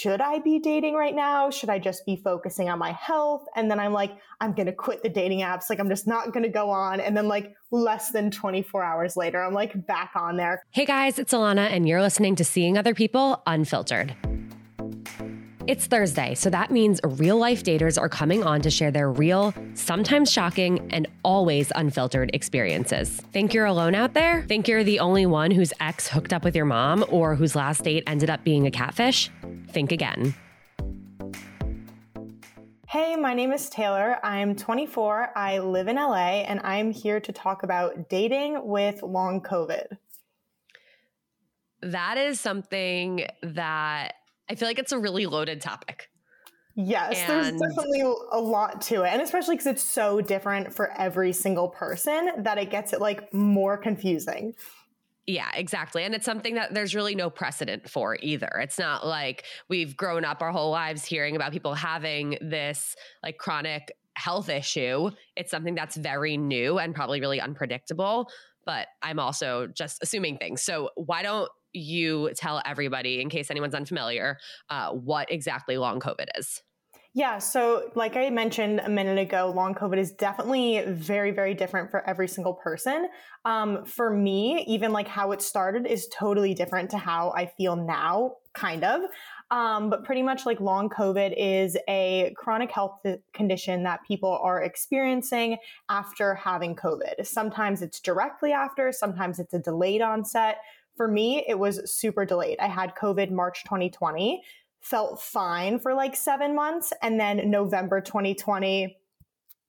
Should I be dating right now? Should I just be focusing on my health? And then I'm like, I'm going to quit the dating apps. Like, I'm just not going to go on. And then, like, less than 24 hours later, I'm like back on there. Hey guys, it's Alana, and you're listening to Seeing Other People Unfiltered. It's Thursday, so that means real life daters are coming on to share their real, sometimes shocking, and always unfiltered experiences. Think you're alone out there? Think you're the only one whose ex hooked up with your mom or whose last date ended up being a catfish? Think again. Hey, my name is Taylor. I'm 24. I live in LA, and I'm here to talk about dating with long COVID. That is something that I feel like it's a really loaded topic. Yes, and there's definitely a lot to it. And especially because it's so different for every single person that it gets it like more confusing. Yeah, exactly. And it's something that there's really no precedent for either. It's not like we've grown up our whole lives hearing about people having this like chronic health issue. It's something that's very new and probably really unpredictable. But I'm also just assuming things. So why don't you tell everybody, in case anyone's unfamiliar, uh, what exactly long COVID is? Yeah, so like I mentioned a minute ago, long COVID is definitely very, very different for every single person. Um, for me, even like how it started is totally different to how I feel now, kind of. Um, but pretty much like long COVID is a chronic health condition that people are experiencing after having COVID. Sometimes it's directly after, sometimes it's a delayed onset. For me, it was super delayed. I had COVID March 2020, felt fine for like seven months. And then November 2020,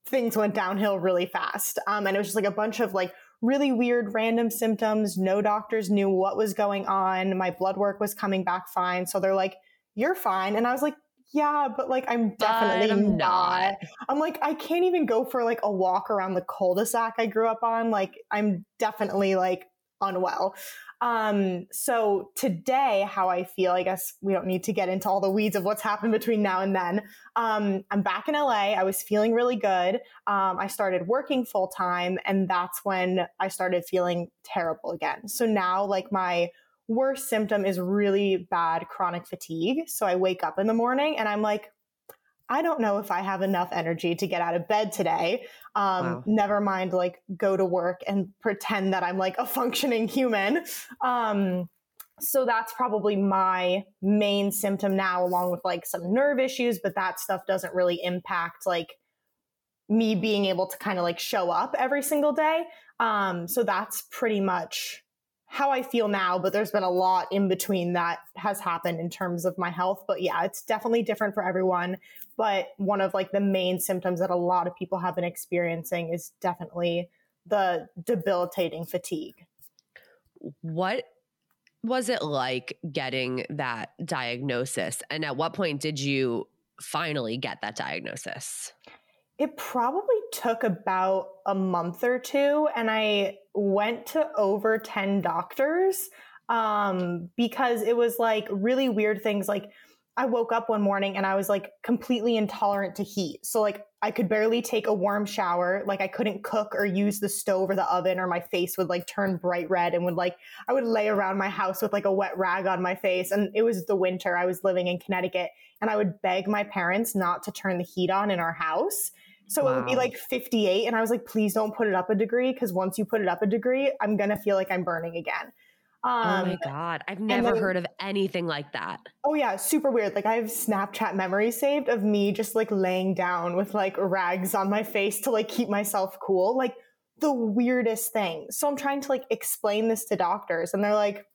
things went downhill really fast. Um, and it was just like a bunch of like really weird random symptoms. No doctors knew what was going on. My blood work was coming back fine. So they're like, you're fine. And I was like, yeah, but like I'm definitely I'm not. not. I'm like, I can't even go for like a walk around the cul-de-sac I grew up on. Like I'm definitely like unwell. Um, so today, how I feel, I guess we don't need to get into all the weeds of what's happened between now and then. Um, I'm back in LA. I was feeling really good. Um, I started working full time, and that's when I started feeling terrible again. So now, like, my worst symptom is really bad chronic fatigue. So I wake up in the morning and I'm like, I don't know if I have enough energy to get out of bed today. Um, wow. Never mind, like, go to work and pretend that I'm like a functioning human. Um, so that's probably my main symptom now, along with like some nerve issues, but that stuff doesn't really impact like me being able to kind of like show up every single day. Um, so that's pretty much how I feel now, but there's been a lot in between that has happened in terms of my health. But yeah, it's definitely different for everyone. But one of like the main symptoms that a lot of people have been experiencing is definitely the debilitating fatigue. What was it like getting that diagnosis? And at what point did you finally get that diagnosis? It probably took about a month or two. And I went to over 10 doctors um, because it was like really weird things like I woke up one morning and I was like completely intolerant to heat. So like I could barely take a warm shower. Like I couldn't cook or use the stove or the oven or my face would like turn bright red and would like I would lay around my house with like a wet rag on my face and it was the winter. I was living in Connecticut and I would beg my parents not to turn the heat on in our house. So wow. it would be like 58 and I was like please don't put it up a degree because once you put it up a degree, I'm going to feel like I'm burning again. Um, oh my god, I've never then, heard of anything like that. Oh yeah, super weird. Like I have Snapchat memories saved of me just like laying down with like rags on my face to like keep myself cool. Like the weirdest thing. So I'm trying to like explain this to doctors and they're like,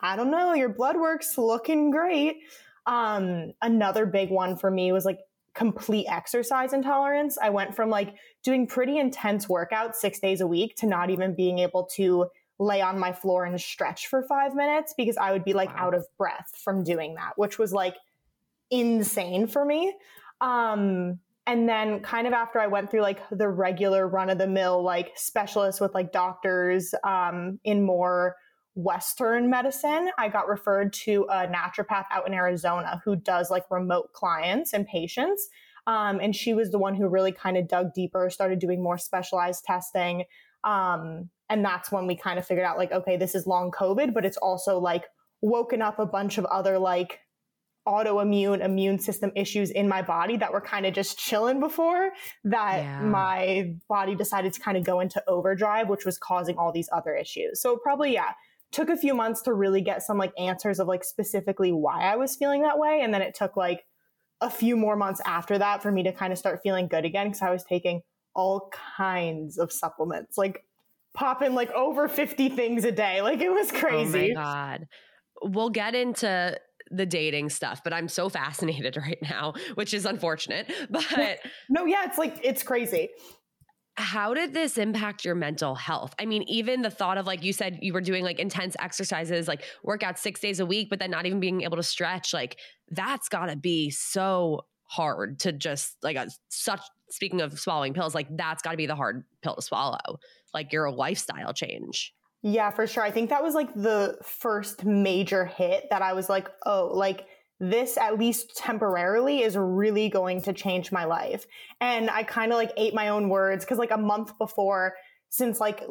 I don't know, your blood work's looking great. Um, another big one for me was like complete exercise intolerance. I went from like doing pretty intense workouts six days a week to not even being able to lay on my floor and stretch for five minutes because I would be like wow. out of breath from doing that, which was like insane for me. Um, and then kind of after I went through like the regular run of the mill, like specialists with like doctors um, in more Western medicine, I got referred to a naturopath out in Arizona who does like remote clients and patients. Um, and she was the one who really kind of dug deeper, started doing more specialized testing. Um, and that's when we kind of figured out like, okay, this is long COVID, but it's also like woken up a bunch of other like autoimmune immune system issues in my body that were kind of just chilling before that yeah. my body decided to kind of go into overdrive, which was causing all these other issues. So probably, yeah, took a few months to really get some like answers of like specifically why I was feeling that way. And then it took like a few more months after that for me to kind of start feeling good again because I was taking all kinds of supplements, like popping like over 50 things a day. Like it was crazy. Oh my God. We'll get into the dating stuff, but I'm so fascinated right now, which is unfortunate. But no, yeah, it's like, it's crazy. How did this impact your mental health? I mean, even the thought of like you said, you were doing like intense exercises, like workouts six days a week, but then not even being able to stretch, like that's gotta be so hard to just like a, such speaking of swallowing pills like that's got to be the hard pill to swallow like your lifestyle change. Yeah for sure. I think that was like the first major hit that i was like oh like this at least temporarily is really going to change my life. And i kind of like ate my own words because like a month before since like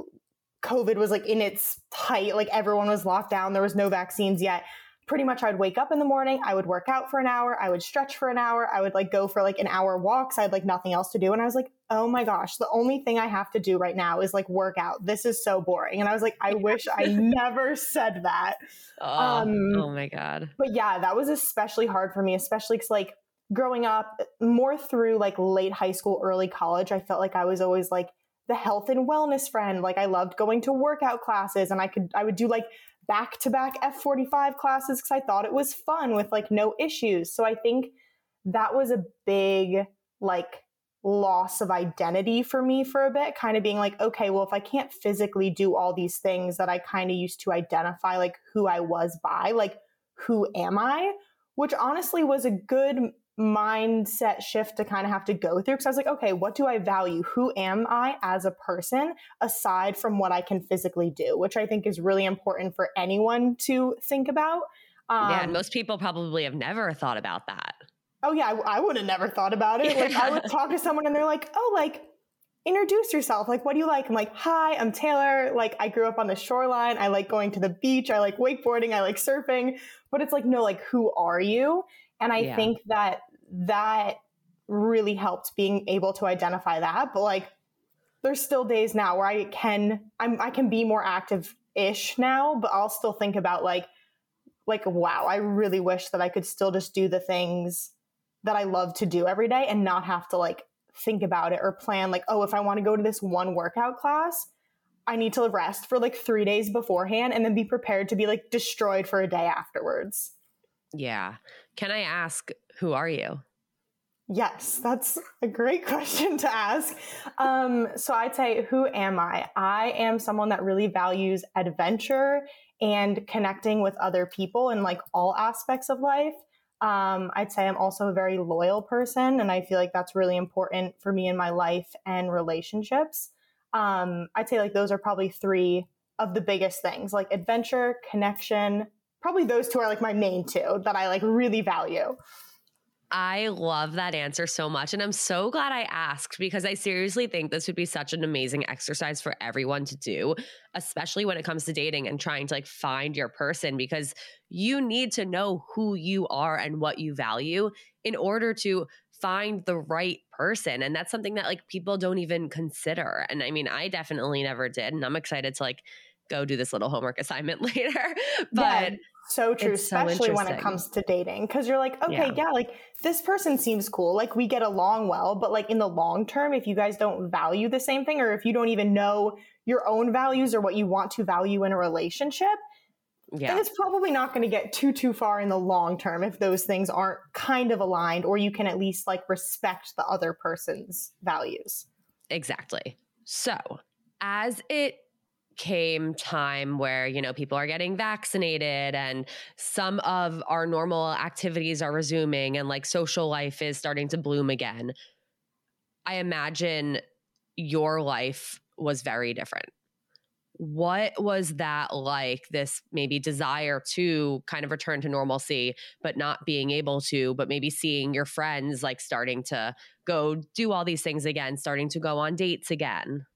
covid was like in its height like everyone was locked down there was no vaccines yet pretty much I would wake up in the morning, I would work out for an hour, I would stretch for an hour, I would like go for like an hour walks. I had like nothing else to do. And I was like, oh my gosh, the only thing I have to do right now is like work out. This is so boring. And I was like, I wish I never said that. Oh, um, oh my God. But yeah, that was especially hard for me, especially because like growing up more through like late high school, early college, I felt like I was always like, the health and wellness friend. Like I loved going to workout classes and I could, I would do like back to back F45 classes because I thought it was fun with like no issues. So I think that was a big like loss of identity for me for a bit, kind of being like, okay, well, if I can't physically do all these things that I kind of used to identify like who I was by, like, who am I? Which honestly was a good mindset shift to kind of have to go through because I was like, okay, what do I value? Who am I as a person aside from what I can physically do, which I think is really important for anyone to think about. Um, yeah, and most people probably have never thought about that. Oh yeah, I, I would have never thought about it. Like I would talk to someone and they're like, oh, like introduce yourself. Like, what do you like? I'm like, hi, I'm Taylor. Like, I grew up on the shoreline. I like going to the beach. I like wakeboarding. I like surfing. But it's like, no, like, who are you? And I yeah. think that that really helped being able to identify that. But like, there's still days now where I can, I'm, I can be more active ish now, but I'll still think about like, like, wow, I really wish that I could still just do the things that I love to do every day and not have to like think about it or plan like, oh, if I want to go to this one workout class, I need to rest for like three days beforehand and then be prepared to be like destroyed for a day afterwards. Yeah. Can I ask, who are you? Yes, that's a great question to ask. Um, so I'd say, who am I? I am someone that really values adventure and connecting with other people in like all aspects of life. Um, I'd say I'm also a very loyal person, and I feel like that's really important for me in my life and relationships. Um, I'd say like those are probably three of the biggest things like adventure, connection. Probably those two are like my main two that I like really value. I love that answer so much. And I'm so glad I asked because I seriously think this would be such an amazing exercise for everyone to do, especially when it comes to dating and trying to like find your person because you need to know who you are and what you value in order to find the right person. And that's something that like people don't even consider. And I mean, I definitely never did. And I'm excited to like go do this little homework assignment later. but yeah so true, especially so when it comes to dating. Because you're like, okay, yeah. yeah, like this person seems cool. Like we get along well. But like in the long term, if you guys don't value the same thing, or if you don't even know your own values or what you want to value in a relationship, yeah. then it's probably not going to get too, too far in the long term if those things aren't kind of aligned, or you can at least like respect the other person's values. Exactly. So as it came time where you know people are getting vaccinated and some of our normal activities are resuming and like social life is starting to bloom again. I imagine your life was very different. What was that like this maybe desire to kind of return to normalcy but not being able to but maybe seeing your friends like starting to go do all these things again starting to go on dates again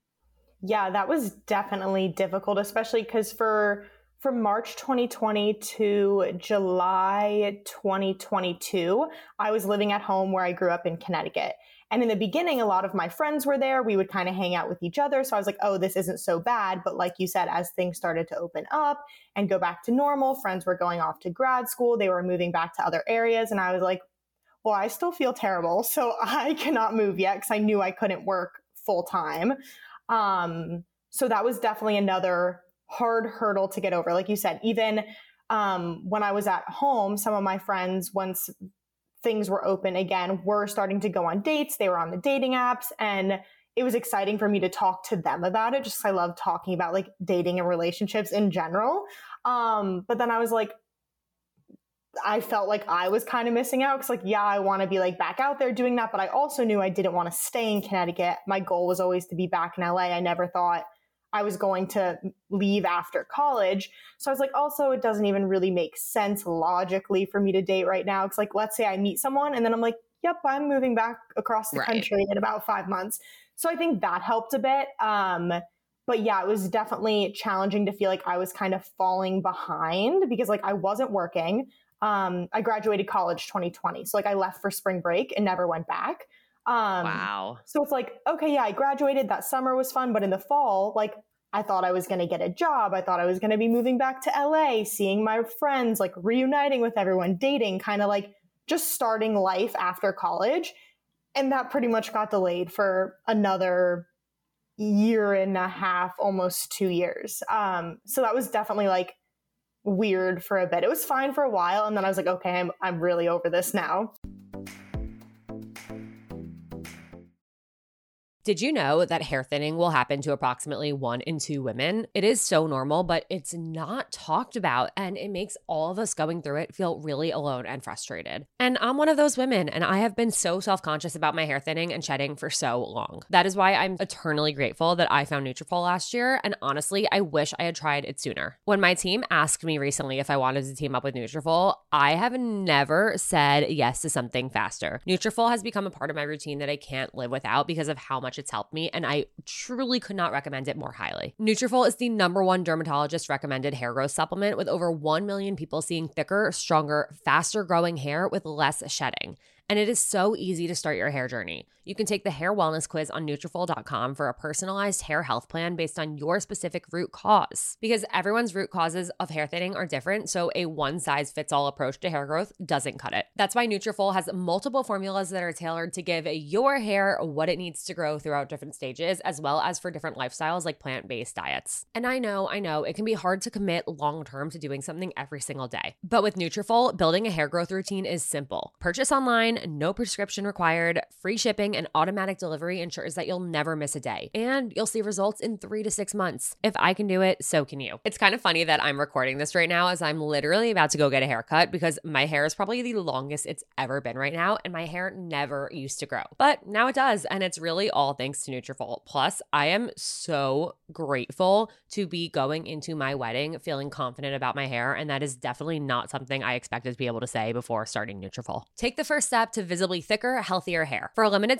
yeah, that was definitely difficult, especially because for from March 2020 to July 2022, I was living at home where I grew up in Connecticut. And in the beginning, a lot of my friends were there. We would kind of hang out with each other. So I was like, oh, this isn't so bad. But like you said, as things started to open up and go back to normal, friends were going off to grad school, they were moving back to other areas. And I was like, well, I still feel terrible. So I cannot move yet because I knew I couldn't work full time. Um, so that was definitely another hard hurdle to get over. Like you said, even um, when I was at home, some of my friends, once things were open again, were starting to go on dates. They were on the dating apps and it was exciting for me to talk to them about it just I love talking about like dating and relationships in general. Um, but then I was like, I felt like I was kind of missing out because, like, yeah, I want to be like back out there doing that, but I also knew I didn't want to stay in Connecticut. My goal was always to be back in LA. I never thought I was going to leave after college. So I was like, also, it doesn't even really make sense logically for me to date right now. It's like, let's say I meet someone and then I'm like, yep, I'm moving back across the right. country in about five months. So I think that helped a bit. Um, but yeah, it was definitely challenging to feel like I was kind of falling behind because like I wasn't working um, I graduated college 2020. So like I left for spring break and never went back. Um, wow. So it's like, okay, yeah, I graduated. That summer was fun. But in the fall, like I thought I was going to get a job. I thought I was going to be moving back to LA, seeing my friends, like reuniting with everyone, dating, kind of like just starting life after college. And that pretty much got delayed for another year and a half, almost two years. Um, so that was definitely like weird for a bit. It was fine for a while, and then I was like, okay, I'm I'm really over this now. Did you know that hair thinning will happen to approximately one in two women? It is so normal, but it's not talked about, and it makes all of us going through it feel really alone and frustrated. And I'm one of those women, and I have been so self conscious about my hair thinning and shedding for so long. That is why I'm eternally grateful that I found Nutrafol last year, and honestly, I wish I had tried it sooner. When my team asked me recently if I wanted to team up with Nutrafol, I have never said yes to something faster. Nutrafol has become a part of my routine that I can't live without because of how much much it's helped me, and I truly could not recommend it more highly. Nutrafol is the number one dermatologist recommended hair growth supplement with over 1 million people seeing thicker, stronger, faster growing hair with less shedding. And it is so easy to start your hair journey. You can take the hair wellness quiz on Nutrafol.com for a personalized hair health plan based on your specific root cause. Because everyone's root causes of hair thinning are different, so a one size fits all approach to hair growth doesn't cut it. That's why Nutrafol has multiple formulas that are tailored to give your hair what it needs to grow throughout different stages, as well as for different lifestyles like plant based diets. And I know, I know, it can be hard to commit long term to doing something every single day. But with Nutrafol, building a hair growth routine is simple. Purchase online no prescription required, free shipping, and automatic delivery ensures that you'll never miss a day. And you'll see results in three to six months. If I can do it, so can you. It's kind of funny that I'm recording this right now as I'm literally about to go get a haircut because my hair is probably the longest it's ever been right now, and my hair never used to grow. But now it does, and it's really all thanks to Nutrafol. Plus, I am so grateful to be going into my wedding feeling confident about my hair, and that is definitely not something I expected to be able to say before starting Nutrafol. Take the first step to visibly thicker, healthier hair. For a limited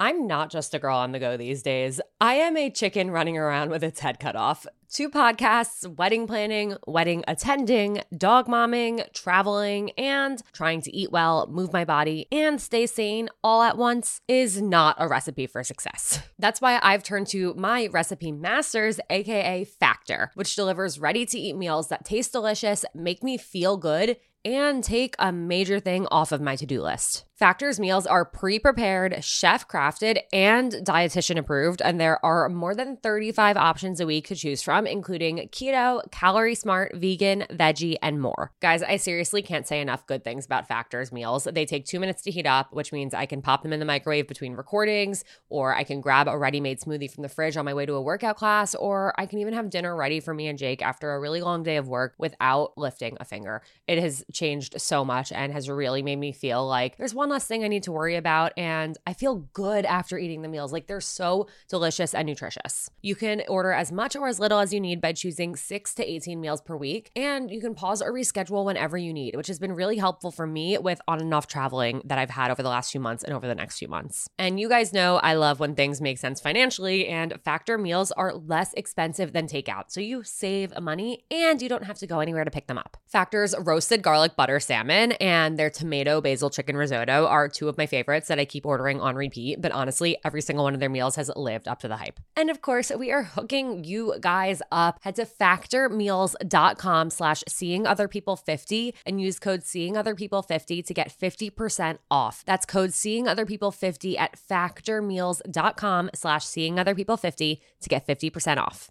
I'm not just a girl on the go these days. I am a chicken running around with its head cut off. Two podcasts, wedding planning, wedding attending, dog momming, traveling, and trying to eat well, move my body, and stay sane all at once is not a recipe for success. That's why I've turned to my recipe masters, aka Factor, which delivers ready to eat meals that taste delicious, make me feel good, and take a major thing off of my to do list. Factor's meals are pre prepared, chef crafted, and dietitian approved, and there are more than 35 options a week to choose from, including keto, calorie smart, vegan, veggie, and more. Guys, I seriously can't say enough good things about Factor's meals. They take two minutes to heat up, which means I can pop them in the microwave between recordings, or I can grab a ready made smoothie from the fridge on my way to a workout class, or I can even have dinner ready for me and Jake after a really long day of work without lifting a finger. It has changed so much and has really made me feel like there's one less thing I need to worry about. And I feel good after eating the meals. Like they're so delicious and nutritious. You can order as much or as little as you need by choosing six to 18 meals per week. And you can pause or reschedule whenever you need, which has been really helpful for me with on and off traveling that I've had over the last few months and over the next few months. And you guys know I love when things make sense financially, and Factor meals are less expensive than takeout. So you save money and you don't have to go anywhere to pick them up. Factor's roasted garlic butter salmon and their tomato basil chicken risotto are two of my favorites that I keep ordering on repeat, but honestly, every single one of their meals has lived up to the hype. And of course, we are hooking you guys up. Head to factormeals.com slash seeing other people 50 and use code seeing other people 50 to get 50% off. That's code seeing other people 50 at factormeals.com slash seeing other people 50 to get 50% off.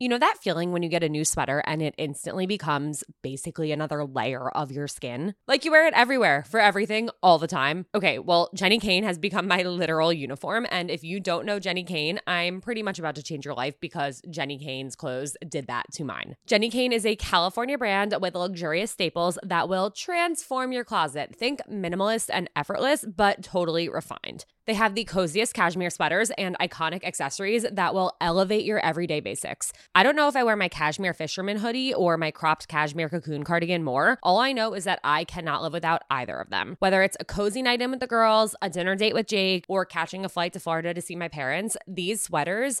You know that feeling when you get a new sweater and it instantly becomes basically another layer of your skin? Like you wear it everywhere for everything all the time. Okay, well, Jenni Kayne has become my literal uniform. And if you don't know Jenni Kayne, I'm pretty much about to change your life because Jenni Kayne's clothes did that to mine. Jenni Kayne is a California brand with luxurious staples that will transform your closet. Think minimalist and effortless, but totally refined. They have the coziest cashmere sweaters and iconic accessories that will elevate your everyday basics. I don't know if I wear my cashmere fisherman hoodie or my cropped cashmere cocoon cardigan more. All I know is that I cannot live without either of them. Whether it's a cozy night in with the girls, a dinner date with Jake, or catching a flight to Florida to see my parents, these sweaters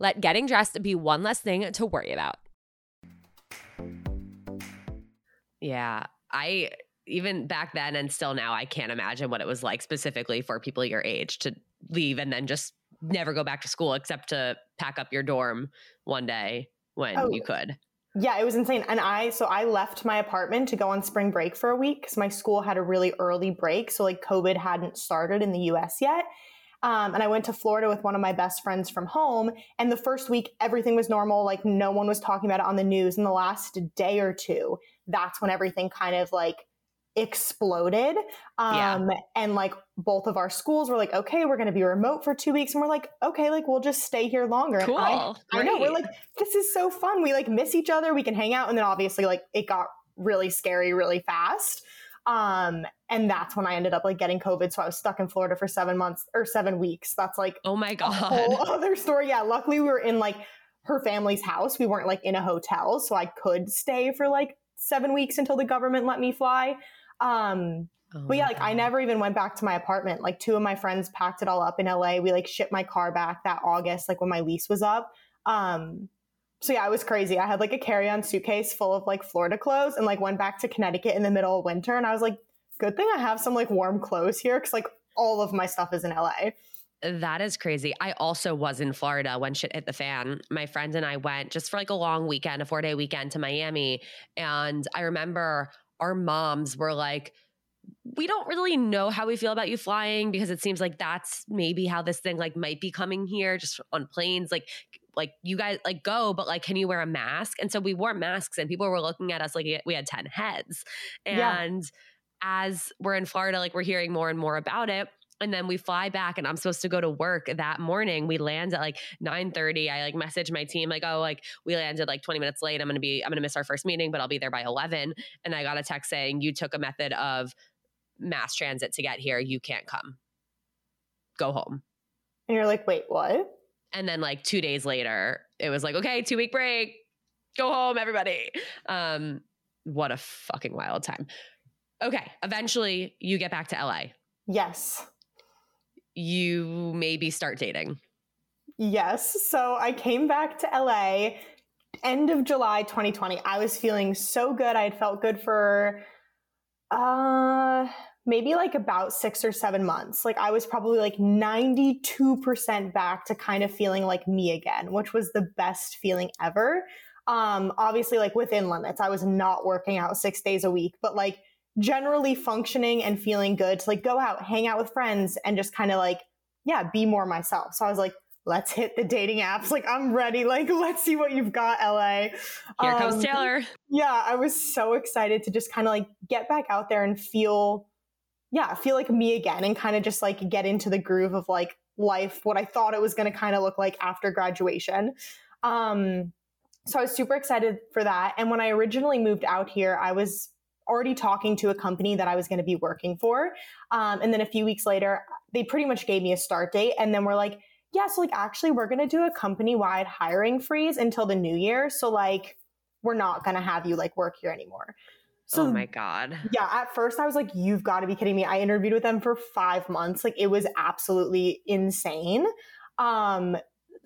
Let getting dressed be one less thing to worry about. Yeah, I even back then and still now, I can't imagine what it was like specifically for people your age to leave and then just never go back to school except to pack up your dorm one day when Oh. you could. Yeah, it was insane. And I, so I left my apartment to go on spring break for a week because my school had a really early break. So, like, COVID hadn't started in the US yet. Um, and I went to Florida with one of my best friends from home. And the first week, everything was normal. Like, no one was talking about it on the news. And the last day or two, that's when everything kind of like exploded. Yeah. Um, and like both of our schools were like, okay, we're going to be remote for two weeks. And we're like, okay, like we'll just stay here longer. And I, Cool. I know we're like, this is so fun. We like miss each other. We can hang out. And then obviously like it got really scary really fast. Um, and that's when I ended up like getting COVID. So I was stuck in Florida for seven months or seven weeks. That's like oh my god, a whole other story. Yeah, luckily we were in like her family's house. We weren't like in a hotel, so I could stay for like seven weeks until the government let me fly. Um, oh but yeah, like God. I never even went back to my apartment. Like two of my friends packed it all up in LA. We like shipped my car back that August, like when my lease was up. Um, so yeah, I was crazy. I had like a carry-on suitcase full of like Florida clothes and like went back to Connecticut in the middle of winter. And I was like, good thing I have some like warm clothes here because like all of my stuff is in LA. That is crazy. I also was in Florida when shit hit the fan. My friend and I went just for like a long weekend, a four day weekend to Miami. And I remember our moms were like, we don't really know how we feel about you flying because it seems like that's maybe how this thing like might be coming here just on planes like like you guys like go but like can you wear a mask? And so we wore masks and people were looking at us like we had 10 heads. And yeah. as we're in Florida like we're hearing more and more about it. And then we fly back and i'm supposed to go to work that morning. We land at like 9.30 i like message my team like oh like we landed like 20 minutes late. I'm gonna be i'm gonna miss our first meeting but i'll be there by 11 and i got a text saying you took a method of mass transit to get here. You can't come. Go home. And you're like wait what and then like two days later it was like okay two week break go home everybody um what a fucking wild time okay eventually you get back to la yes you maybe start dating. Yes. So I came back to LA end of July 2020. I was feeling so good. I had felt good for uh maybe like about 6 or 7 months. Like I was probably like 92% back to kind of feeling like me again, which was the best feeling ever. Um obviously like within limits. I was not working out 6 days a week, but like generally functioning and feeling good to like go out, hang out with friends and just kind of like, yeah, be more myself. So I was like, let's hit the dating apps. Like, I'm ready. Like, let's see what you've got, LA. Here um, comes Taylor. Yeah, I was so excited to just kind of like get back out there and feel, yeah, feel like me again and kind of just like get into the groove of like life, what I thought it was going to kind of look like after graduation. Um, so I was super excited for that. And when I originally moved out here, I was already talking to a company that I was going to be working for. Um, and then a few weeks later, they pretty much gave me a start date. And then we're like, yeah, so like actually, we're going to do a company wide hiring freeze until the new year. So like, we're not going to have you like work here anymore. So, oh my God. Yeah. At first, I was like, you've got to be kidding me. I interviewed with them for five months. Like, it was absolutely insane. Um,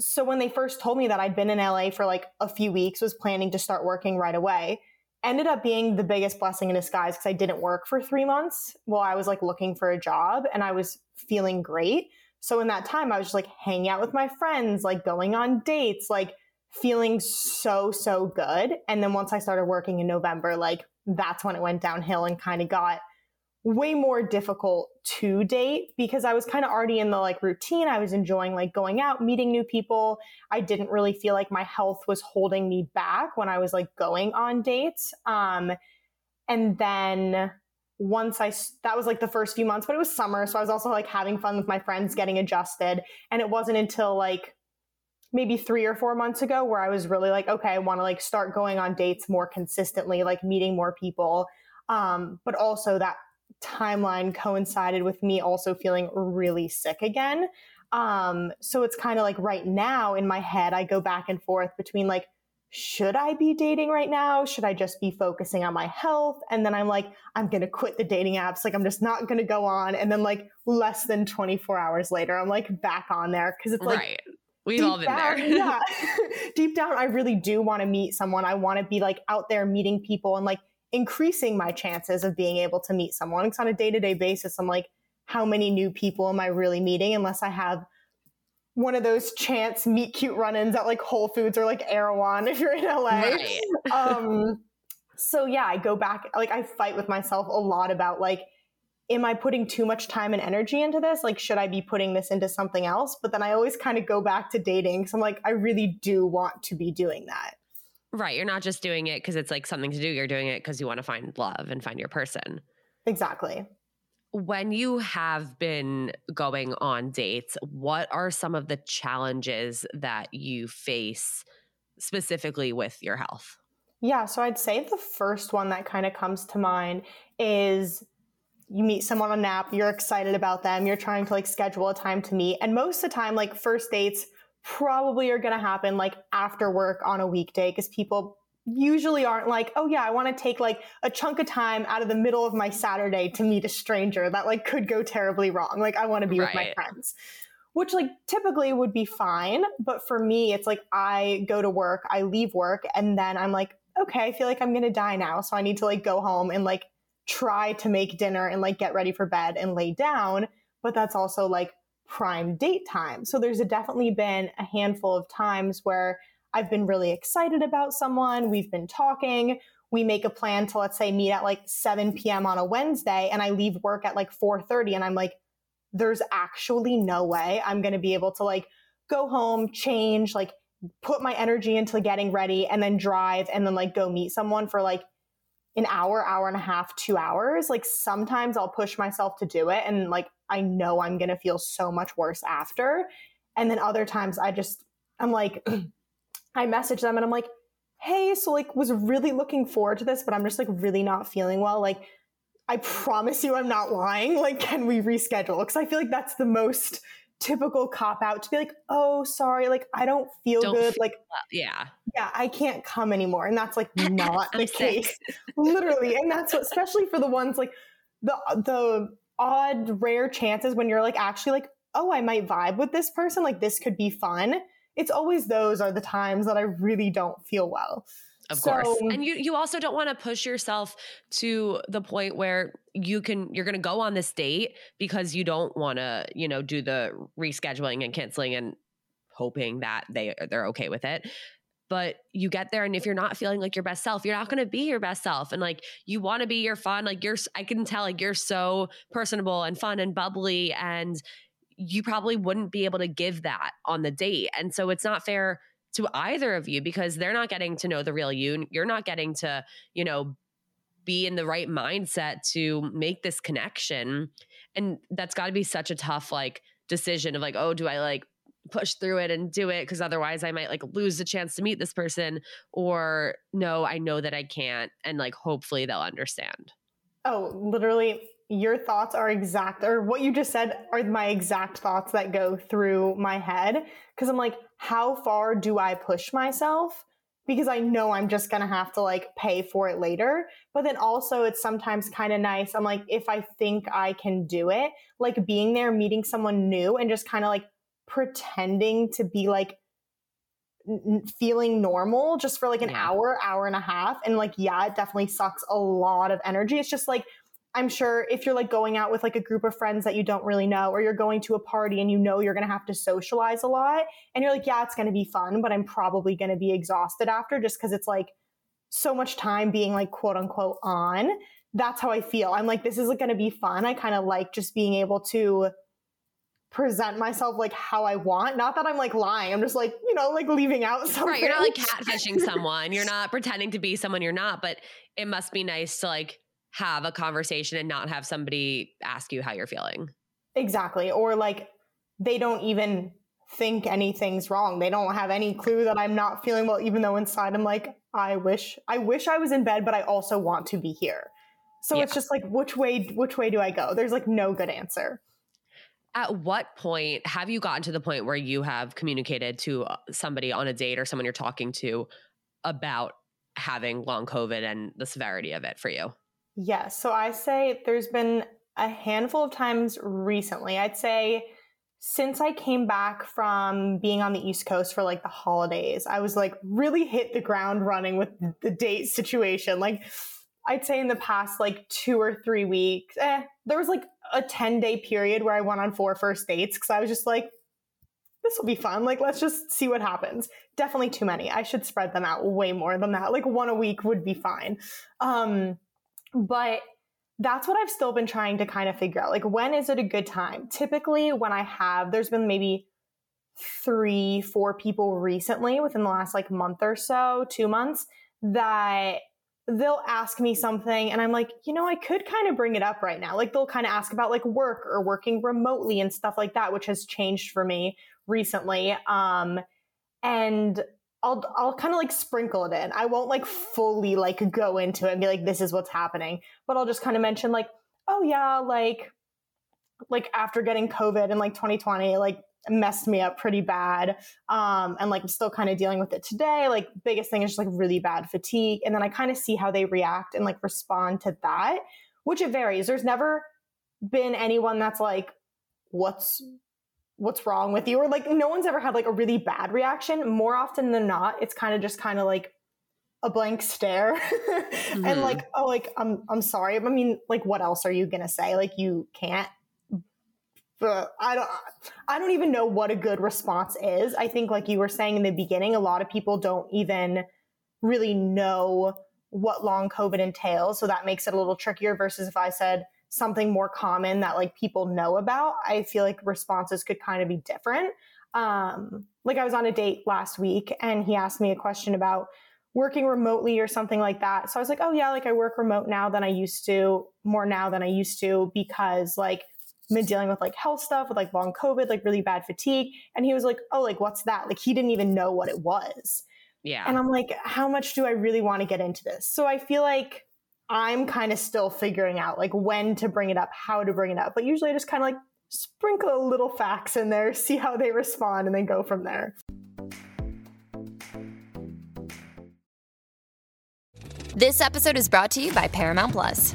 so when they first told me that I'd been in LA for like a few weeks, was planning to start working right away, ended up being the biggest blessing in disguise because I didn't work for three months while I was like looking for a job and I was feeling great. So in that time, I was just like hanging out with my friends, like going on dates, like feeling so, so good. And then once I started working in November, like that's when it went downhill and kind of got way more difficult to date because I was kind of already in the like routine. I was enjoying like going out, meeting new people. I didn't really feel like my health was holding me back when I was like going on dates. Um, and then once I, that was like the first few months, but it was summer. So I was also like having fun with my friends, getting adjusted. And it wasn't until like maybe three or four months ago where I was really like, okay, I want to like start going on dates more consistently, like meeting more people. Um, but also that timeline coincided with me also feeling really sick again. Um, so it's kind of like right now in my head, I go back and forth between like, should I be dating right now? Should I just be focusing on my health? And then I'm like, I'm going to quit the dating apps. Like, I'm just not going to go on. And then, like, less than 24 hours later, I'm like back on there because it's like, right. We've all been down, there. yeah. deep down, I really do want to meet someone. I want to be like out there meeting people and like increasing my chances of being able to meet someone. Because on a day to day basis, I'm like, how many new people am I really meeting unless I have one of those chance meet cute run ins at like Whole Foods or like Erewhon if you're in LA. Right. um, so yeah, I go back, like, I fight with myself a lot about like, am I putting too much time and energy into this? Like, should I be putting this into something else? But then I always kind of go back to dating. So I'm like, I really do want to be doing that. Right. You're not just doing it because it's like something to do. You're doing it because you want to find love and find your person. Exactly. When you have been going on dates, what are some of the challenges that you face specifically with your health? Yeah, so I'd say the first one that kind of comes to mind is you meet someone on an app, you're excited about them, you're trying to like schedule a time to meet. And most of the time, like first dates probably are going to happen like after work on a weekday because people usually aren't like, oh yeah, I want to take like a chunk of time out of the middle of my Saturday to meet a stranger that like could go terribly wrong. Like I want to be right. with my friends. Which like typically would be fine, but for me it's like I go to work, I leave work and then I'm like, okay, I feel like I'm going to die now, so I need to like go home and like try to make dinner and like get ready for bed and lay down, but that's also like prime date time. So there's definitely been a handful of times where I've been really excited about someone. We've been talking. We make a plan to let's say meet at like 7 p.m. on a Wednesday and I leave work at like 4:30 and I'm like there's actually no way I'm going to be able to like go home, change, like put my energy into getting ready and then drive and then like go meet someone for like an hour, hour and a half, 2 hours. Like sometimes I'll push myself to do it and like I know I'm going to feel so much worse after. And then other times I just I'm like I message them and I'm like, hey, so like was really looking forward to this, but I'm just like really not feeling well. Like, I promise you I'm not lying. Like, can we reschedule? Because I feel like that's the most typical cop out to be like, oh, sorry, like I don't feel don't good. Feel like, yeah, yeah, I can't come anymore. And that's like not the case, literally. And that's what, especially for the ones like the the odd, rare chances when you're like actually like, oh, I might vibe with this person. Like this could be fun it's always those are the times that I really don't feel well. Of so, course. And you you also don't want to push yourself to the point where you can you're going to go on this date because you don't want to, you know, do the rescheduling and canceling and hoping that they they're okay with it but you get there and if you're not feeling like your best self you're not going to be your best self and like you want to be your fun like you're i can tell like you're so personable and fun and bubbly and you probably wouldn't be able to give that on the date. And so it's not fair to either of you because they're not getting to know the real you. You're not getting to, you know, be in the right mindset to make this connection. And that's got to be such a tough like decision of like, oh, do I like push through it and do it because otherwise I might like lose the chance to meet this person or no, I know that I can't and like hopefully they'll understand. Oh, literally your thoughts are exact, or what you just said are my exact thoughts that go through my head. Cause I'm like, how far do I push myself? Because I know I'm just gonna have to like pay for it later. But then also, it's sometimes kind of nice. I'm like, if I think I can do it, like being there, meeting someone new, and just kind of like pretending to be like n- feeling normal just for like an yeah. hour, hour and a half. And like, yeah, it definitely sucks a lot of energy. It's just like, I'm sure if you're like going out with like a group of friends that you don't really know, or you're going to a party and you know you're going to have to socialize a lot, and you're like, yeah, it's going to be fun, but I'm probably going to be exhausted after just because it's like so much time being like quote unquote on. That's how I feel. I'm like, this is going to be fun. I kind of like just being able to present myself like how I want. Not that I'm like lying. I'm just like, you know, like leaving out something. Right. You're not like catfishing someone. You're not pretending to be someone you're not, but it must be nice to like have a conversation and not have somebody ask you how you're feeling. Exactly. Or like they don't even think anything's wrong. They don't have any clue that I'm not feeling well, even though inside I'm like, I wish, I wish I was in bed, but I also want to be here. So yeah. it's just like, which way, which way do I go? There's like no good answer. At what point have you gotten to the point where you have communicated to uh, somebody on a date or someone you're talking to about having long COVID and the severity of it for you? Yes. So I say there's been a handful of times recently. I'd say since I came back from being on the East Coast for like the holidays, I was like really hit the ground running with the date situation. Like I'd say in the past like two or three weeks, eh, there was like a 10 day period where I went on four first dates because I was just like, this will be fun. Like, let's just see what happens. Definitely too many. I should spread them out way more than that. Like, one a week would be fine. Um, but that's what I've still been trying to kind of figure out. Like, when is it a good time? Typically, when I have, there's been maybe three, four people recently within the last like month or so, two months, that they'll ask me something and I'm like, you know, I could kind of bring it up right now. Like they'll kind of ask about like work or working remotely and stuff like that, which has changed for me recently. Um, and I'll I'll kind of like sprinkle it in. I won't like fully like go into it and be like this is what's happening, but I'll just kind of mention like, "Oh yeah, like like after getting COVID in like 2020, like messed me up pretty bad. Um, and like I'm still kind of dealing with it today. Like biggest thing is just like really bad fatigue. And then I kind of see how they react and like respond to that, which it varies. There's never been anyone that's like, what's what's wrong with you? Or like no one's ever had like a really bad reaction. More often than not, it's kind of just kind of like a blank stare mm-hmm. and like oh like i'm i'm sorry i mean like what else are you gonna say like you can't but I don't I don't even know what a good response is. I think like you were saying in the beginning, a lot of people don't even really know what long COVID entails. So that makes it a little trickier versus if I said something more common that like people know about, I feel like responses could kind of be different. Um, like I was on a date last week and he asked me a question about working remotely or something like that. So I was like, oh yeah, like I work remote now than I used to, more now than I used to because like been dealing with like health stuff with like long COVID, like really bad fatigue. And he was like, Oh, like what's that? Like he didn't even know what it was. Yeah. And I'm like, how much do I really want to get into this? So I feel like I'm kind of still figuring out like when to bring it up, how to bring it up. But usually I just kind of like sprinkle a little facts in there, see how they respond, and then go from there. This episode is brought to you by Paramount Plus.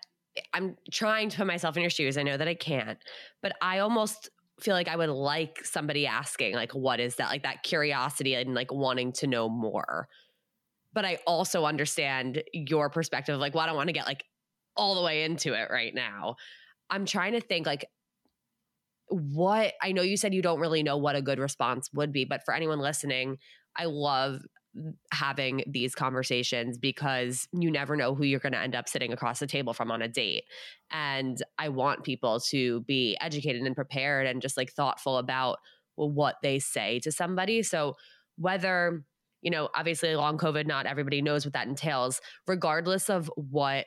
I'm trying to put myself in your shoes. I know that I can't, but I almost feel like I would like somebody asking, like, what is that? Like that curiosity and like wanting to know more. But I also understand your perspective. Like, well, I don't want to get like all the way into it right now. I'm trying to think like what I know you said you don't really know what a good response would be, but for anyone listening, I love having these conversations because you never know who you're going to end up sitting across the table from on a date. And I want people to be educated and prepared and just like thoughtful about what they say to somebody. So whether, you know, obviously long COVID, not everybody knows what that entails, regardless of what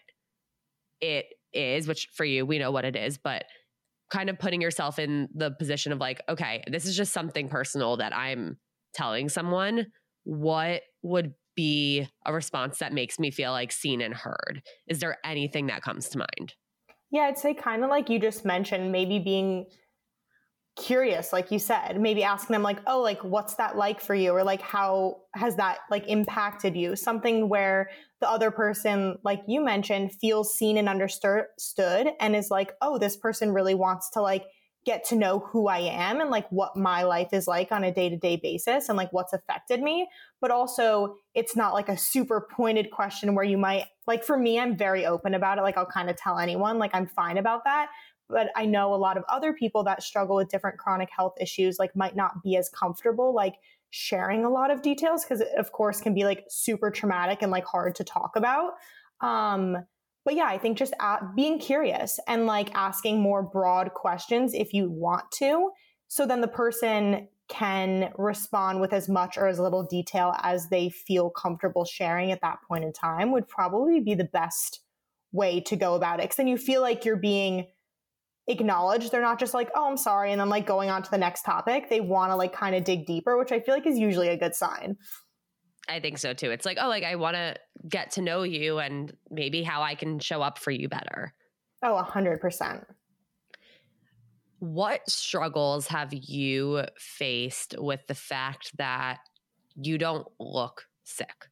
it is, which for you, we know what it is, but kind of putting yourself in the position of like, okay, this is just something personal that I'm telling someone what would be a response that makes me feel like seen and heard? Is there anything that comes to mind? Yeah, I'd say kind of like you just mentioned, maybe being curious like you said maybe asking them like oh like what's that like for you or like how has that like impacted you something where the other person like you mentioned feels seen and understood and is like oh this person really wants to like get to know who I am and like what my life is like on a day to day basis and like what's affected me. But also, it's not like a super pointed question where you might, like, for me, I'm very open about it. Like, I'll kind of tell anyone, like, I'm fine about that. But I know a lot of other people that struggle with different chronic health issues, like, might not be as comfortable, like, sharing a lot of details because, it, of course, can be like super traumatic and like hard to talk about. Um, but yeah, I think just being curious and like asking more broad questions if you want to. So then the person can respond with as much or as little detail as they feel comfortable sharing at that point in time would probably be the best way to go about it. Cause then you feel like you're being acknowledged. They're not just like, oh, I'm sorry. And then like going on to the next topic. They want to like kind of dig deeper, which I feel like is usually a good sign. I think so too. It's like, oh, like I want to get to know you and maybe how I can show up for you better. Oh, a hundred percent. What struggles have you faced with the fact that you don't look sick?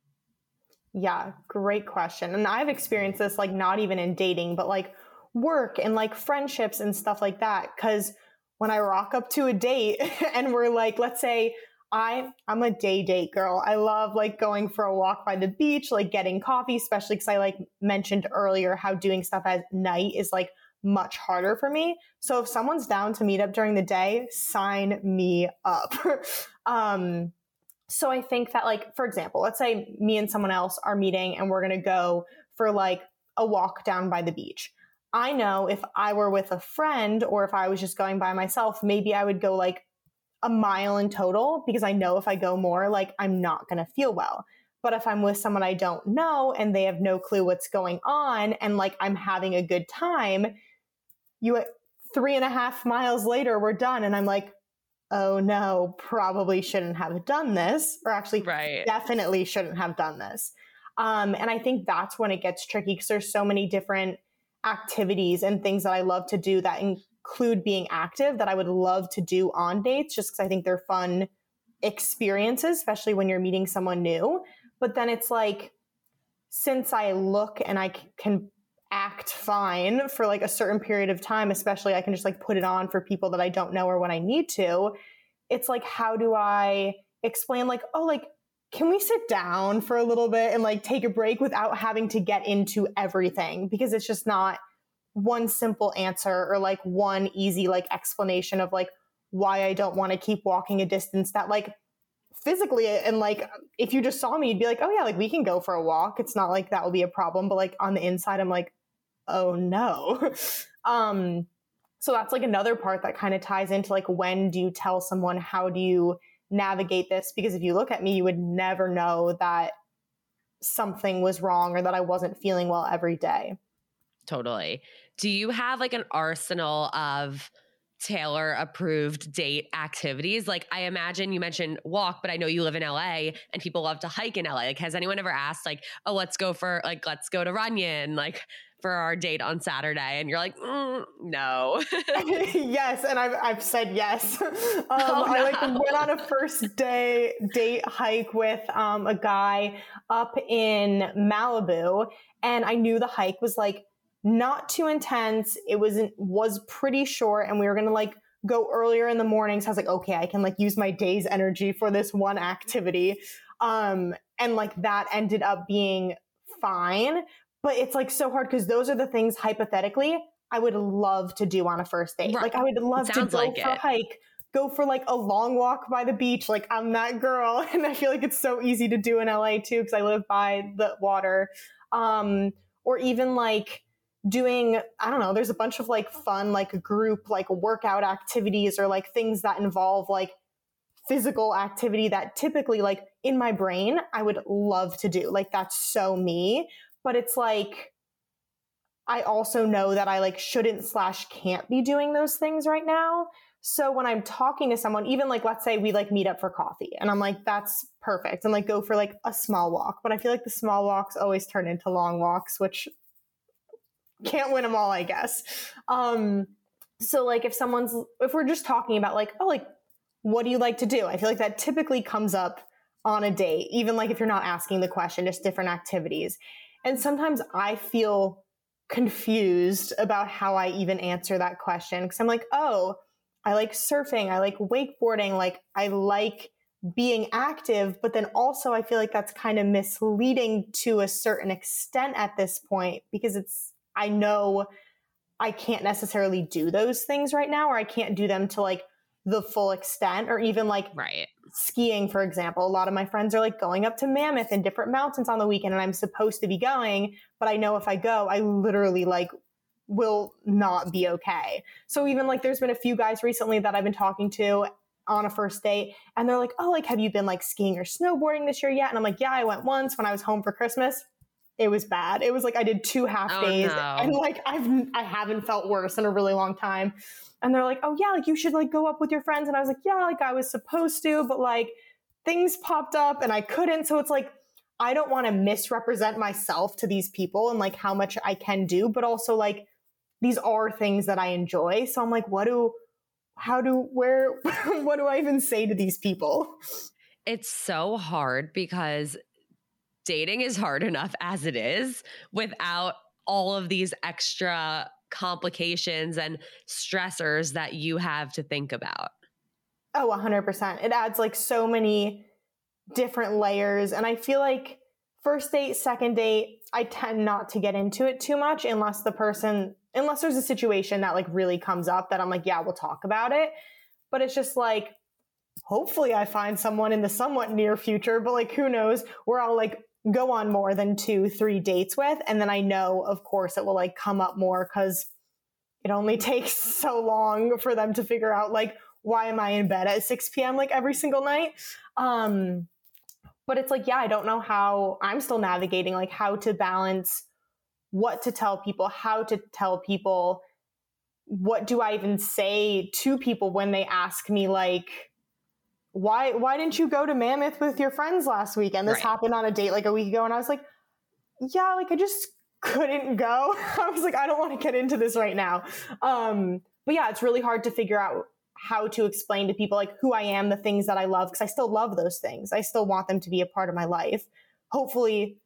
Yeah, great question. And I've experienced this like not even in dating, but like work and like friendships and stuff like that. Cause when I rock up to a date and we're like, let's say I I'm a day date girl. I love like going for a walk by the beach, like getting coffee, especially because I like mentioned earlier how doing stuff at night is like much harder for me. So if someone's down to meet up during the day, sign me up. um, So I think that, like, for example, let's say me and someone else are meeting and we're going to go for like a walk down by the beach. I know if I were with a friend or if I was just going by myself, maybe I would go like a mile in total because I know if I go more, like I'm not going to feel well. But if I'm with someone I don't know and they have no clue what's going on and like I'm having a good time, you three and a half miles later, we're done. And I'm like, oh no, probably shouldn't have done this, or actually, right. definitely shouldn't have done this. Um, and I think that's when it gets tricky because there's so many different activities and things that I love to do that include being active that I would love to do on dates just because I think they're fun experiences, especially when you're meeting someone new. But then it's like, since I look and I can act fine for like a certain period of time, especially I can just like put it on for people that I don't know or when I need to. It's like, how do I explain, like, oh, like, can we sit down for a little bit and like take a break without having to get into everything? Because it's just not one simple answer or like one easy like explanation of like why I don't want to keep walking a distance that like physically and like if you just saw me you'd be like oh yeah like we can go for a walk it's not like that will be a problem but like on the inside i'm like oh no um so that's like another part that kind of ties into like when do you tell someone how do you navigate this because if you look at me, you would never know that something was wrong or that I wasn't feeling well every day. Totally. Do you have like an arsenal of Taylor approved date activities? Like, I imagine you mentioned walk, but I know you live in LA and people love to hike in LA. Like, has anyone ever asked, like, oh, let's go for, like, let's go to Runyon? Like, for our date on Saturday, and you're like, mm, no. yes, and I've I've said yes. Um, oh, no. I like went on a first day date hike with um, a guy up in Malibu, and I knew the hike was like not too intense. It wasn't was pretty short, and we were gonna like go earlier in the morning. So I was like, okay, I can like use my day's energy for this one activity. Um, and like that ended up being fine. But it's like so hard because those are the things hypothetically I would love to do on a first date. Right. Like I would love to go like for it. a hike, go for like a long walk by the beach. Like I'm that girl. And I feel like it's so easy to do in LA too, because I live by the water. Um, or even like doing, I don't know, there's a bunch of like fun, like group, like workout activities or like things that involve like physical activity that typically like in my brain I would love to do. Like that's so me but it's like I also know that I like shouldn't slash can't be doing those things right now. So when I'm talking to someone, even like let's say we like meet up for coffee and I'm like, that's perfect. And like go for like a small walk. But I feel like the small walks always turn into long walks, which can't win them all, I guess. Um, so like if someone's if we're just talking about like, oh, like what do you like to do? I feel like that typically comes up on a date, even like if you're not asking the question, just different activities. And sometimes I feel confused about how I even answer that question because I'm like, oh, I like surfing, I like wakeboarding, like I like being active, but then also I feel like that's kind of misleading to a certain extent at this point because it's, I know I can't necessarily do those things right now, or I can't do them to like the full extent, or even like right skiing, for example, a lot of my friends are like going up to Mammoth and different mountains on the weekend, and I'm supposed to be going, but I know if I go, I literally like will not be okay. So even like there's been a few guys recently that I've been talking to on a first date and they're like, "Oh, like have you been like skiing or snowboarding this year yet?" And I'm like, "Yeah, I went once when I was home for Christmas." It was bad. It was like I did two half oh, days no. and like I've I haven't felt worse in a really long time and they're like, oh yeah, like you should like go up with your friends. And I was like, yeah, like I was supposed to, but like things popped up and I couldn't. So it's like, I don't want to misrepresent myself to these people and like how much I can do, but also like these are things that I enjoy. So I'm like, what do, how do, where, what do I even say to these people? It's so hard because dating is hard enough as it is without all of these extra complications and stressors that you have to think about. Oh, 100%. It adds like so many different layers. And I feel like first date, second date, I tend not to get into it too much unless the person, unless there's a situation that like really comes up that I'm like, yeah, we'll talk about it. But it's just like, hopefully I find someone in the somewhat near future, but like who knows where I'll like go on more than two, three dates with. And then I know, of course, it will like come up more because it only takes so long for them to figure out like, why am I in bed at 6 p.m. like every single night? Um, but it's like, yeah, I don't know how I'm still navigating like how to balance what to tell people, how to tell people, what do I even say to people when they ask me like, why why didn't you go to Mammoth with your friends last week? And this right. happened on a date like a week ago, and I was like, yeah, like I just couldn't go. I was like, I don't want to get into this right now. Um, but yeah, it's really hard to figure out how to explain to people like who I am, the things that I love, because I still love those things. I still want them to be a part of my life. Hopefully,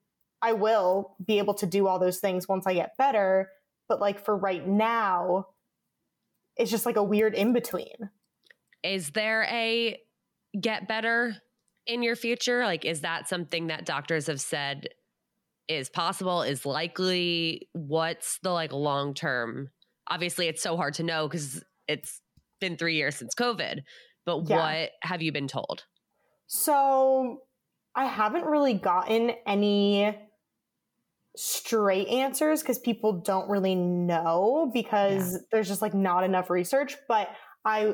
I will be able to do all those things once I get better. But like for right now, it's just like a weird in between. Is there a get better in your future? Like, is that something that doctors have said is possible, is likely? What's the like long term? Obviously, it's so hard to know because it's been three years since COVID, but yeah. what have you been told? So, I haven't really gotten any straight answers because people don't really know because yeah. there's just like not enough research but i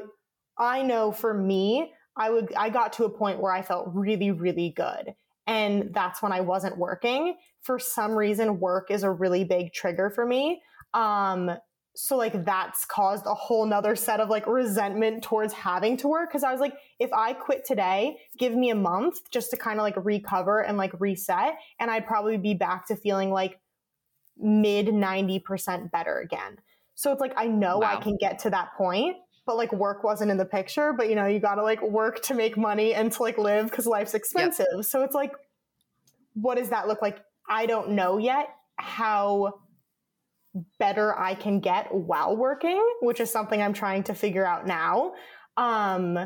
i know for me I would I got to a point where I felt really really good. And that's when I wasn't working. For some reason work is a really big trigger for me. Um so like that's caused a whole nother set of like resentment towards having to work because I was like, if I quit today, give me a month just to kind of like recover and like reset, and I'd probably be back to feeling like mid 90% better again. So it's like I know wow. I can get to that point, but like work wasn't in the picture but you know you gotta like work to make money and to like live because life's expensive. Yep. so it's like what does that look like? I don't know yet how better i can get while working which is something i'm trying to figure out now. Um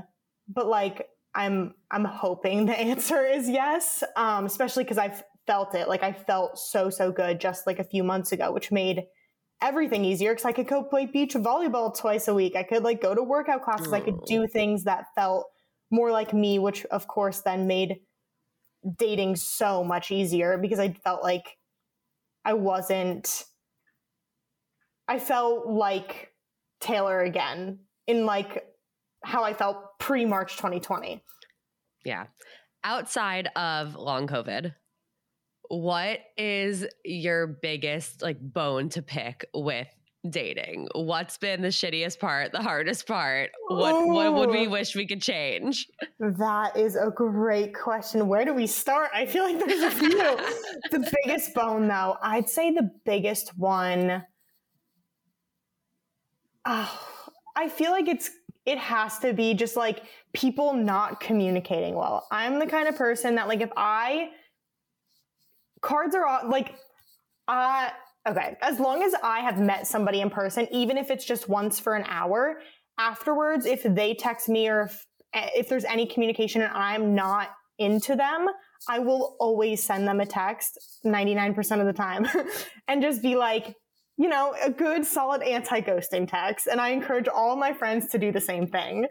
but like i'm i'm hoping the answer is yes um especially because i've felt it. Like i felt so so good just like a few months ago which made everything easier because I could go play beach volleyball twice a week. I could like go to workout classes. I could do things that felt more like me, which of course then made dating so much easier because I felt like I wasn't, I felt like Taylor again in like how I felt pre March 2020. Yeah. Outside of long COVID, what is your biggest like bone to pick with dating? What's been the shittiest part, the hardest part? What Ooh, what would we wish we could change? That is a great question. Where do we start? I feel like there's a few. the biggest bone though, I'd say the biggest one oh, I feel like it's it has to be just like people not communicating well. I'm the kind of person that like if I cards are all, like, uh, okay, as long as I have met somebody in person, even if it's just once for an hour, afterwards, if they text me or if, if there's any communication and I'm not into them, I will always send them a text 99% of the time and just be like, you know, a good solid anti ghosting text. And I encourage all my friends to do the same thing.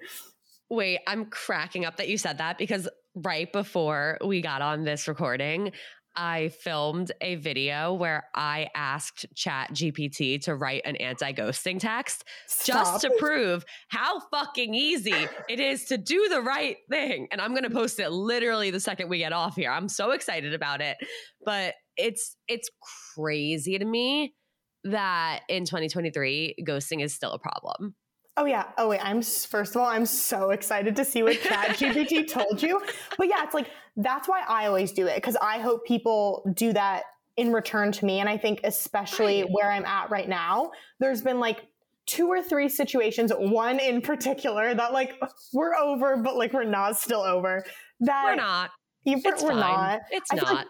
Wait, I'm cracking up that you said that because right before we got on this recording, I filmed a video where I asked Chat GPT to write an anti ghosting text Stop. just to prove how fucking easy it is to do the right thing. And I'm going to post it literally the second we get off here. I'm so excited about it. But it's it's crazy to me that in 2023 ghosting is still a problem. Oh yeah. Oh wait. I'm first of all, I'm so excited to see what ChatGPT told you. But yeah, it's like that's why I always do it because I hope people do that in return to me. And I think especially where I'm at right now, there's been like two or three situations, one in particular that like we're over, but like we're not still over. That we're not. Even, it's we're fine. not. It's not. Like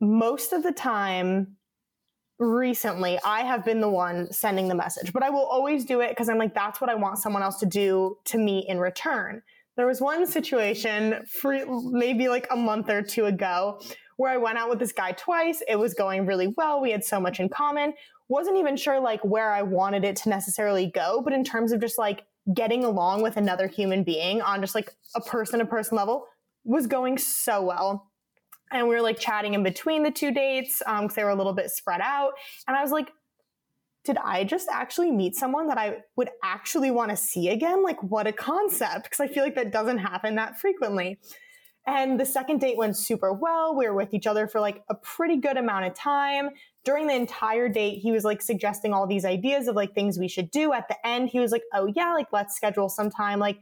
most of the time recently I have been the one sending the message, but I will always do it because I'm like, that's what I want someone else to do to me in return. There was one situation for maybe like a month or two ago where I went out with this guy twice. It was going really well. We had so much in common. Wasn't even sure like where I wanted it to necessarily go, but in terms of just like getting along with another human being on just like a person to person level was going so well. And we were like chatting in between the two dates because um, they were a little bit spread out. And I was like, did I just actually meet someone that I would actually want to see again? Like, what a concept. Because I feel like that doesn't happen that frequently. And the second date went super well. We were with each other for like a pretty good amount of time. During the entire date, he was like suggesting all these ideas of like things we should do. At the end, he was like, oh yeah, like let's schedule some time like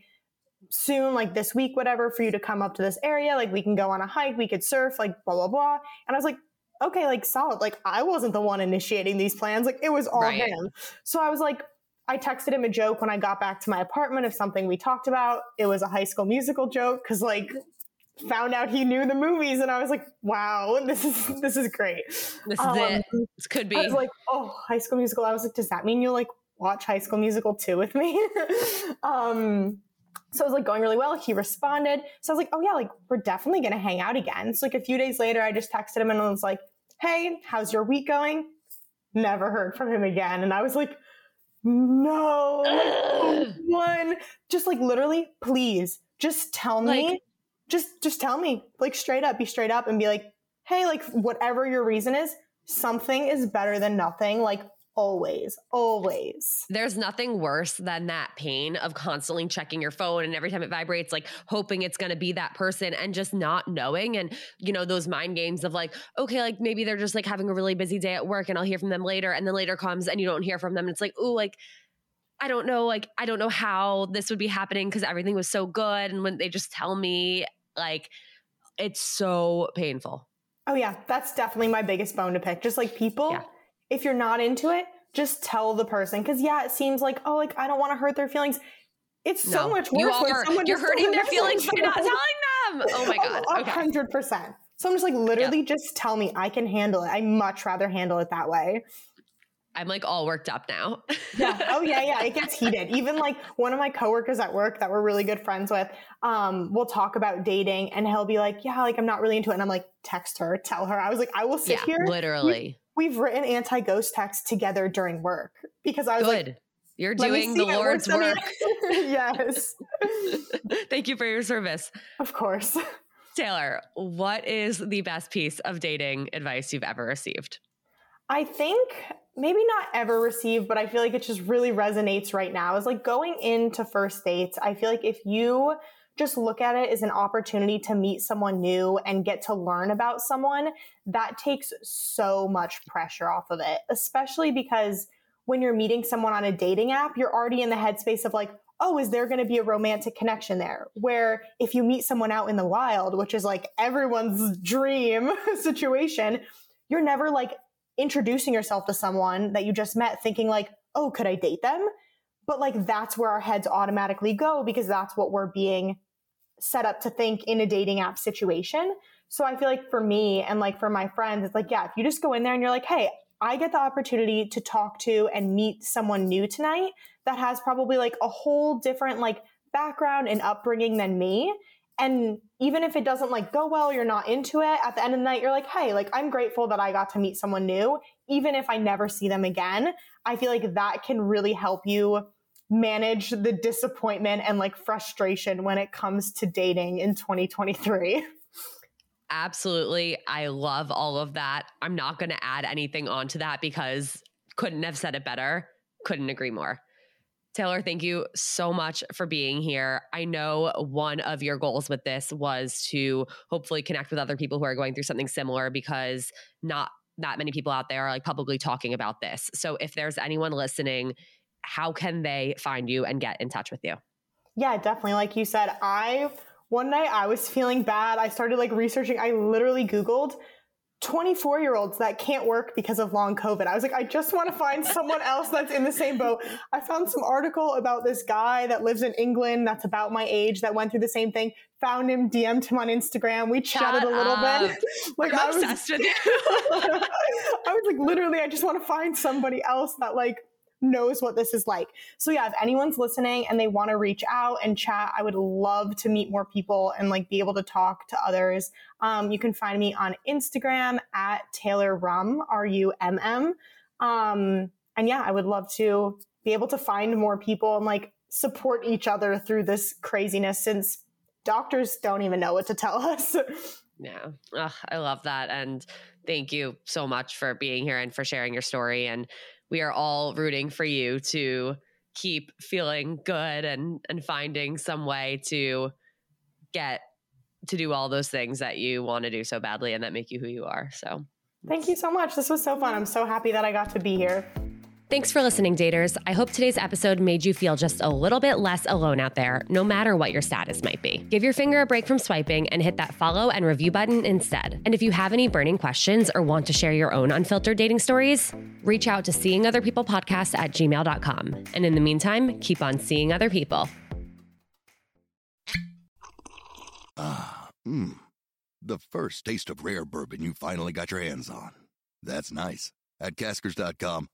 soon, like this week, whatever, for you to come up to this area. Like we can go on a hike, we could surf, like blah, blah, blah. And I was like, okay, like solid. Like I wasn't the one initiating these plans. Like it was all right. him. So I was like, I texted him a joke when I got back to my apartment of something we talked about. It was a high school musical joke because like found out he knew the movies and I was like, wow, this is this is great. This um, is it. This could be. I was like, oh, high school musical. I was like, does that mean you'll like watch high school musical 2 with me? um so it was like going really well. He responded. So I was like, oh yeah, like we're definitely gonna hang out again. So like a few days later, I just texted him and I was like, hey, how's your week going? Never heard from him again. And I was like, no, like, one, just like literally, please, just tell me like, just just tell me like straight up be straight up and be like hey like whatever your reason is something is better than nothing like always always there's nothing worse than that pain of constantly checking your phone and every time it vibrates like hoping it's going to be that person and just not knowing and you know those mind games of like okay like maybe they're just like having a really busy day at work and I'll hear from them later and then later comes and you don't hear from them and it's like oh like I don't know, like, I don't know how this would be happening because everything was so good. And when they just tell me, like, it's so painful. Oh, yeah. That's definitely my biggest bone to pick. Just like people, yeah. If you're not into it, just tell the person. Cause yeah, it seems like, oh, like, I don't want to hurt their feelings. It's so much worse you when someone you're hurting their feelings by not telling them. Oh my God. A hundred percent. So I'm just like, literally just tell me I can handle it. I much rather handle it that way. I'm like all worked up now. yeah. Oh yeah, yeah. It gets heated. Even like one of my coworkers at work that we're really good friends with, um, we'll talk about dating and he'll be like, Yeah, like I'm not really into it. And I'm like, text her, tell her. I was like, I will sit yeah, here. Literally. We've, written anti-ghost text together during work because I was good. like you're doing the Lord's work. yes. Thank you for your service. Of course. Taylor, what is the best piece of dating advice you've ever received? I think maybe not ever received, but I feel like it just really resonates right now is like going into first dates. I feel like if you just look at it as an opportunity to meet someone new and get to learn about someone, that takes so much pressure off of it, especially because when you're meeting someone on a dating app, you're already in the headspace of like, oh, is there going to be a romantic connection there? Where if you meet someone out in the wild, which is like everyone's dream situation, you're never like introducing yourself to someone that you just met thinking like, oh, could I date them? But like that's where our heads automatically go because that's what we're being set up to think in a dating app situation. So I feel like for me and like for my friends, it's like, yeah, if you just go in there and you're like, hey, I get the opportunity to talk to and meet someone new tonight that has probably like a whole different like background and upbringing than me. And even if it doesn't like go well, you're not into it, at the end of the night, you're like, hey, like I'm grateful that I got to meet someone new. Even if I never see them again, I feel like that can really help you manage the disappointment and like frustration when it comes to dating in 2023. Absolutely. I love all of that. I'm not going to add anything onto that because couldn't have said it better. Couldn't agree more. Taylor, thank you so much for being here. I know one of your goals with this was to hopefully connect with other people who are going through something similar because not that many people out there are like publicly talking about this. So if there's anyone listening, how can they find you and get in touch with you? Yeah, definitely. Like you said, I one night I was feeling bad. I started like researching. I literally Googled 24 year olds that can't work because of long COVID. I was like, I just want to find someone else that's in the same boat. I found some article about this guy that lives in England that's about my age that went through the same thing. Found him, DM'd him on Instagram. We chatted Shut a little up. bit. like I'm I was, with you. I was like, literally, I just want to find somebody else that like knows what this is like. So yeah, if anyone's listening and they want to reach out and chat, I would love to meet more people and like be able to talk to others. Um, you can find me on Instagram at Taylor Rumm, R U M M. Um, and yeah, I would love to be able to find more people and like support each other through this craziness since doctors don't even know what to tell us. Yeah, Ugh, I love that. And thank you so much for being here and for sharing your story. And we are all rooting for you to keep feeling good and and finding some way to get to do all those things that you want to do so badly and that make you who you are. So Thank you so much. This was so fun. I'm so happy that I got to be here. Thanks for listening, daters. I hope today's episode made you feel just a little bit less alone out there, no matter what your status might be. Give your finger a break from swiping and hit that follow and review button instead. And if you have any burning questions or want to share your own unfiltered dating stories, reach out to Seeing Other People Podcast at gmail.com. And in the meantime, keep on seeing other people. Ah, mmm. The first taste of rare bourbon you finally got your hands on. That's nice. At caskers.com,